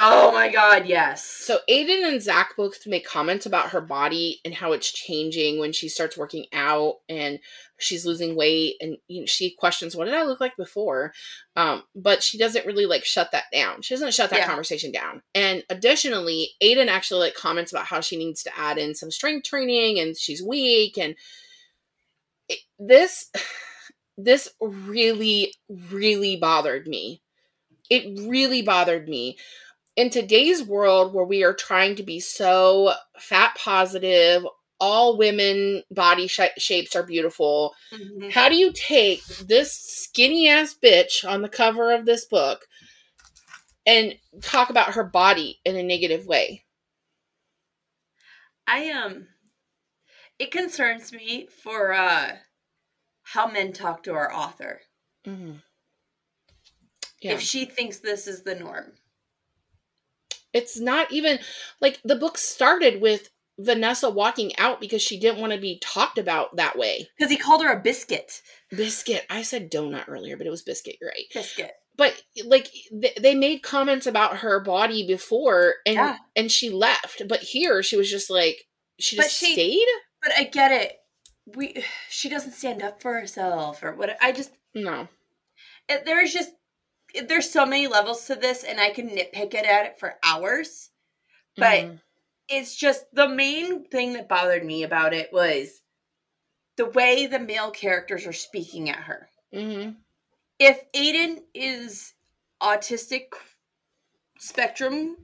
Oh my god, yes. So Aiden and Zach both make comments about her body and how it's changing when she starts working out and she's losing weight and you know, she questions what did I look like before, um, but she doesn't really like shut that down. She doesn't shut that Yeah. conversation down. And additionally, Aiden actually like comments about how she needs to add in some strength training and she's weak and it, this this really really bothered me. It really bothered me in today's world where we are trying to be so fat positive, all women body sh- shapes are beautiful. Mhm. How do you take this skinny ass bitch on the cover of this book and talk about her body in a negative way? I um it concerns me for uh how men talk to our author. Mm-hmm. Yeah. If she thinks this is the norm. It's not even like the book started with Vanessa walking out because she didn't want to be talked about that way. Because he called her a biscuit. Biscuit. I said donut earlier, but it was biscuit. You're right. Biscuit. But like th- they made comments about her body before, and Yeah. and she left. But here she was just like she just she- stayed. But I get it. We she doesn't stand up for herself or what I just No. it, there's just there's so many levels to this and I can nitpick it at it for hours. But Mhm. it's just the main thing that bothered me about it was the way the male characters are speaking at her. Mhm. If Aiden is autistic spectrum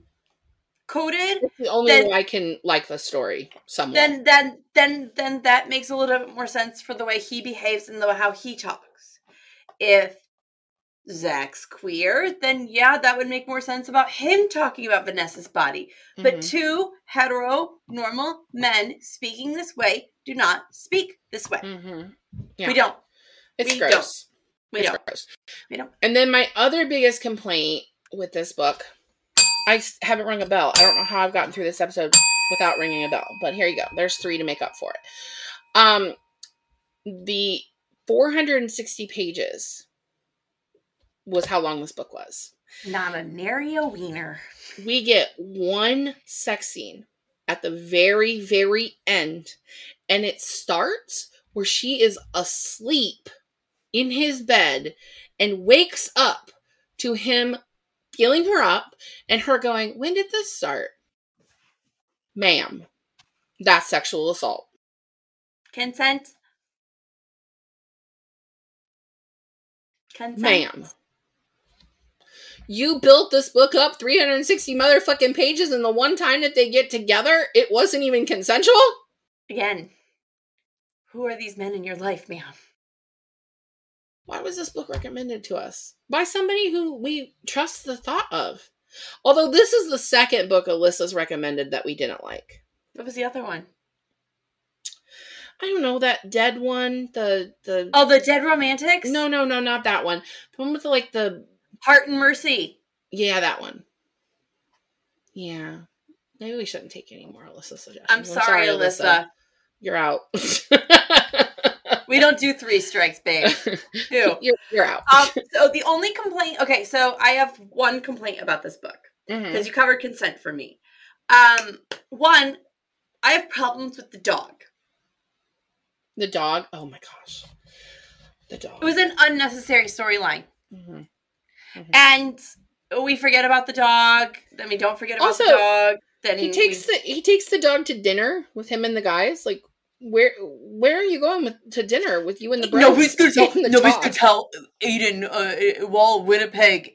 coded, It's the only Then- way I can like the story somewhat. then then then then that makes a little bit more sense for the way he behaves and the how he talks. If Zach's queer, then yeah, that would make more sense about him talking about Vanessa's body. But Mhm. two hetero normal men speaking this way do not speak this way. Mhm. Yeah. We don't. it's we gross. don't. We It's don't. gross. We don't. And then my other biggest complaint with this book, I haven't rung a bell. I don't know how I've gotten through this episode without ringing a bell, but here you go. There's three to make up for it. Um, the 460 pages was how long this book was. Not a nary a wiener. We get one sex scene at the very, very end, and it starts where she is asleep in his bed and wakes up to him feeling her up and her going, When did this start? Ma'am, that's sexual assault. Consent. Consent. Ma'am. You built this book up 360 motherfucking pages, and the one time that they get together, it wasn't even consensual? Again, who are these men in your life, ma'am? Why was this book recommended to us? By somebody who we trust the thought of. Although this is the second book Alyssa's recommended that we didn't like. What was the other one? I don't know that dead one. The the Oh, the Dead Romantics? no no no not that one. The one with the like the Heart and Mercy. yeah that one. Yeah, maybe we shouldn't take any more Alyssa suggestions. I'm sorry, Alyssa. You're out. We don't do three strikes, babe. Two. you're you're out. Um, so the only complaint, okay, so I have one complaint about this book because you covered consent for me. Um, one, I have problems with the dog. The dog. Oh my gosh. The dog. It was an unnecessary storyline, Mhm. and we forget about the dog. Then we don't forget about Also, the dog. Then he we- takes the he takes the dog to dinner with him and the guys. Like where where are you going with to dinner with you and the nobody's gonna tell. Nobody's gonna tell Aiden uh, Wall Winnipeg.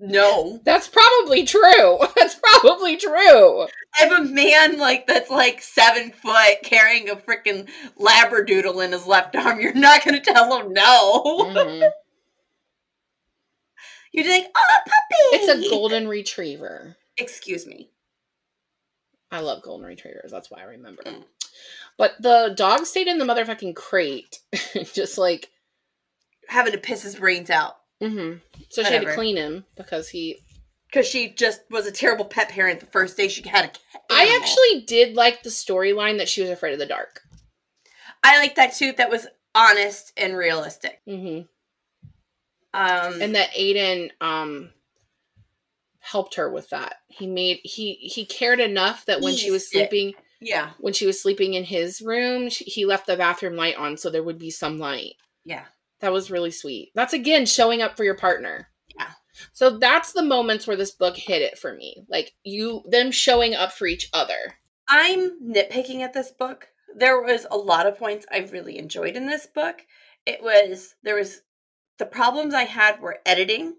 No, That's probably true. That's probably true. I have a man like that's like seven foot carrying a freaking labradoodle in his left arm. You're not gonna tell him no. You're like, oh, puppy. It's a golden retriever. Excuse me. I love golden retrievers. That's why I remember. Mm. But the dog stayed in the motherfucking crate, just like. Having to piss his brains out hmm So she had to clean him because he. because she just was a terrible pet parent the first day she had a cat. I actually did like the storyline that she was afraid of the dark. I like that too. That was honest and realistic. hmm Um, and that Aiden um helped her with that. He made he he cared enough that when she was Eased it. sleeping yeah, when she was sleeping in his room, she, he left the bathroom light on so there would be some light. yeah. That was really sweet. That's again showing up for your partner. Yeah. So that's the moments where this book hit it for me. Like you them showing up for each other. I'm nitpicking at this book. There was a lot of points I really enjoyed in this book. It was there was the problems I had were editing,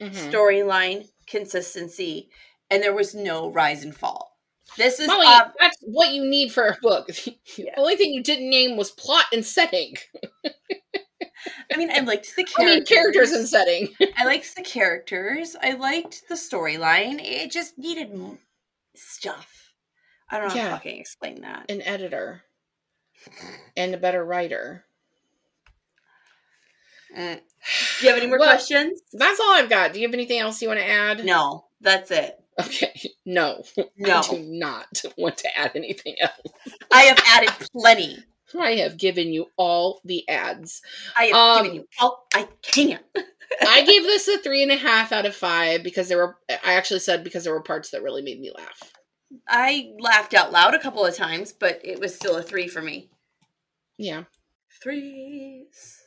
Mhm. storyline, consistency, and there was no rise and fall. This is Molly, uh, that's what you need for a book. the Yeah. only thing you didn't name was plot and setting. I mean, I liked the characters. I mean, characters and setting. I liked the characters. I liked the storyline. It just needed stuff. I don't know how to fucking explain that. An editor and a better writer. Mm. Do you have any more Well, questions? That's all I've got. Do you have anything else you want to add? No, that's it. Okay. No. No, I do not want to add anything else. I have added plenty. I have given you all the ads. I have Um, given you all I can't. I gave this a three and a half out of five because there were, I actually said because there were parts that really made me laugh. I laughed out loud a couple of times, but it was still a three for me. Yeah. Threes.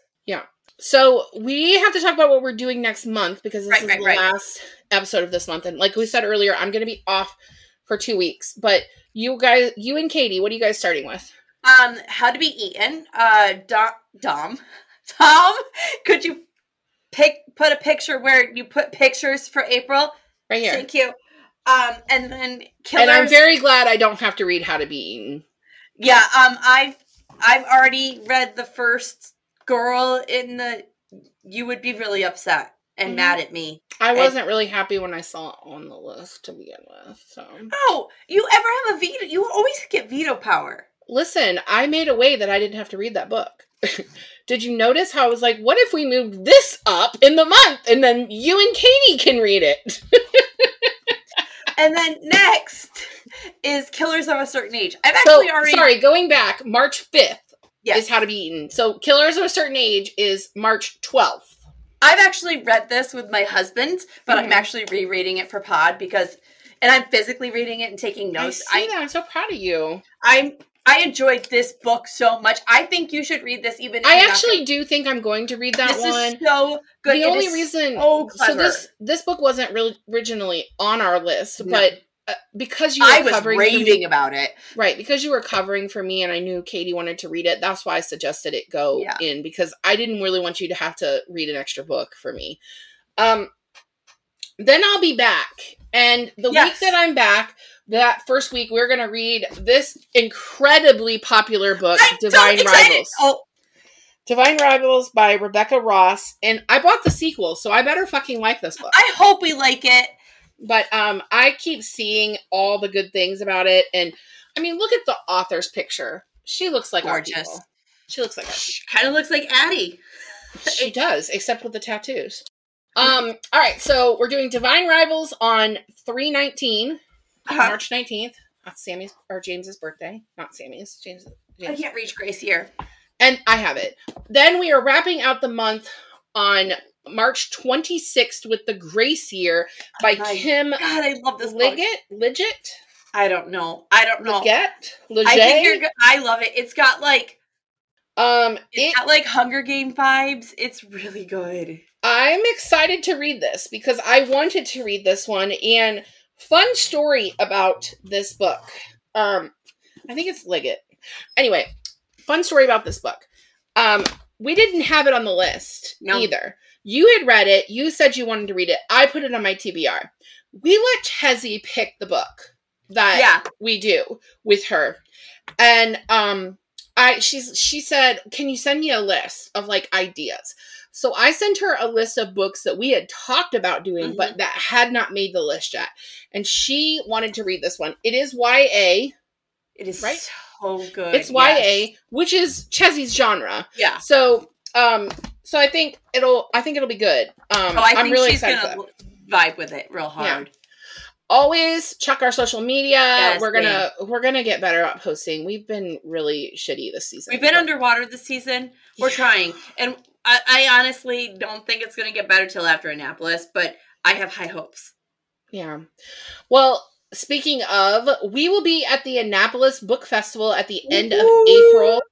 So we have to talk about what we're doing next month because this Right, is right, the right. last episode of this month. And like we said earlier, I'm going to be off for two weeks. But you guys, you and Katie, what are you guys starting with? Um, how to be eaten. Uh, Dom, Dom, Tom, could you pick put a picture where you put pictures for April? Right here. Thank you. Um, and then killers. And I'm very glad I don't have to read How to Be Eaten. yeah. Um, I've I've already read the first girl in the. You would be really upset and Mhm. mad at me. I wasn't really happy when I saw it on the list to begin with. So Oh, you ever have a veto? You always get veto power. listen, I made a way that I didn't have to read that book. Did you notice how I was like, what if we moved this up in the month and then you and Katie can read it? And then next is Killers of a Certain Age. I've So, actually already. sorry, going back, March 5th Yes. is How to Be Eaten. So Killers of a Certain Age is March 12th. I've actually read this with my husband, but I'm Mhm. actually rereading it for Pod because, and I'm physically reading it and taking notes. I see I, that. I'm so proud of you. I'm I enjoyed this book so much. I think you should read this. Even if I actually do think I'm going to read that this one. is so good. the It only reason so so this this book wasn't really originally on our list, No. but uh, because you were I was covering for me- raving about it. right because you were covering for me and I knew Katie wanted to read it. That's why I suggested it go Yeah. in because I didn't really want you to have to read an extra book for me. Um, then I'll be back, and the Yes. week that I'm back, that first week we're gonna read this incredibly popular book, I'm Divine excited. Rivals. Oh, Divine Rivals by Rebecca Ross, and I bought the sequel, so I better fucking like this book. I hope we like it. But um, I keep seeing all the good things about it, and I mean, look at the author's picture. She looks like our Gorgeous. She looks like Kind of looks like Addie. She does, except with the tattoos. Um. All right, so we're doing Divine Rivals on three nineteen, Uh, March nineteenth. That's Sammy's or James's birthday, not Sammy's. James. I can't reach Grace here. And I have it. Then we are wrapping out the month on March 26th with The Grace Year by Kim God, I love this book. Liggett. Liggett? I don't know. I don't know. Liggett? I think you're. Go- I love it. It's got like Um, it's it, got like Hunger Game vibes. It's really good. I'm excited to read this because I wanted to read this one. And fun story about this book. Um, I think it's Liggett. Anyway, fun story about this book. Um, we didn't have it on the list No. either. You had read it. You said you wanted to read it. I put it on my TBR. We let Chezzy pick the book that Yeah. we do with her, and um, I she's she said, "Can you send me a list of like ideas?" So I sent her a list of books that we had talked about doing, Mm-hmm. but that had not made the list yet, and she wanted to read this one. It is YA. It is Right? so good. It's yes. YA, which is Chezzy's genre. Yeah. So, um, so I think it'll, I think it'll be good. Um, Oh, I I'm think really she's excited. gonna vibe with it real hard. Always check our social media. Yes, we're gonna, we're gonna get better at posting. We've been really shitty this season. We've been but- underwater this season. We're Yeah. trying, and I, I honestly don't think it's gonna get better till after Annapolis. But I have high hopes. Yeah. Well, speaking of, we will be at the Annapolis Book Festival at the end of April.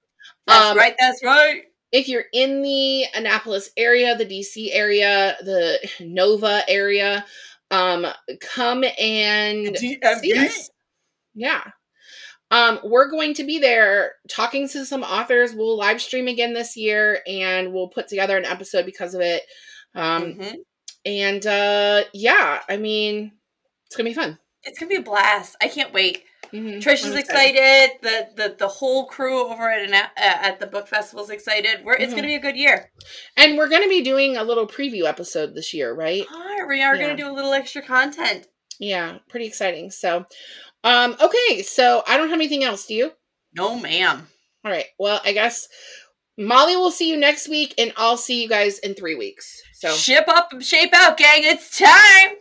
That's Um, right. That's right. If you're in the Annapolis area, the DC area, the Nova area, um, come and see us. Yeah. Um, we're going to be there talking to some authors. We'll live stream again this year and we'll put together an episode because of it. Um, Mhm. and uh, yeah, I mean, it's gonna be fun. it's gonna be a blast. I can't wait. Mhm, Trish is excited. The, the the whole crew over at an, uh, at the book festival is excited. We're, It's Mhm. gonna be a good year. And we're going to be doing a little preview episode this year, right? We are Yeah. gonna do a little extra content. Yeah, pretty exciting. So, um, okay, so I don't have anything else. Do you? No, ma'am. All right. Well, I guess Molly will see you next week, and I'll see you guys in three weeks. So, Ship up and shape out, gang. It's time.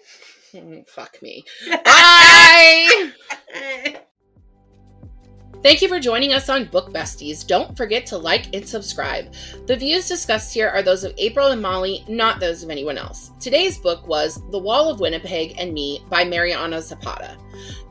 Fuck me. Bye. Thank you for joining us on Book Besties. Don't forget to like and subscribe. The views discussed here are those of April and Molly, not those of anyone else. Today's book was The Wall of Winnipeg and Me by Mariana Zapata.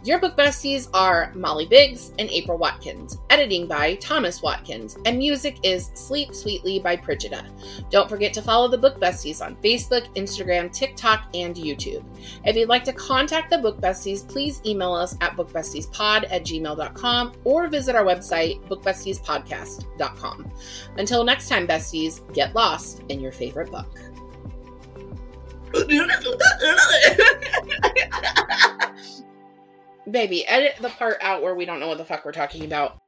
Your book besties are Molly Biggs and April Watkins, editing by Thomas Watkins, and music is Sleep Sweetly by Prigida. Don't forget to follow the book besties on Facebook, Instagram, TikTok, and YouTube. If you'd like to contact the Book Besties, please email us at bookbestiespod at gmail.com or visit our website, bookbestiespodcast.com. Until next time, besties, get lost in your favorite book. Baby, edit the part out where we don't know what the fuck we're talking about.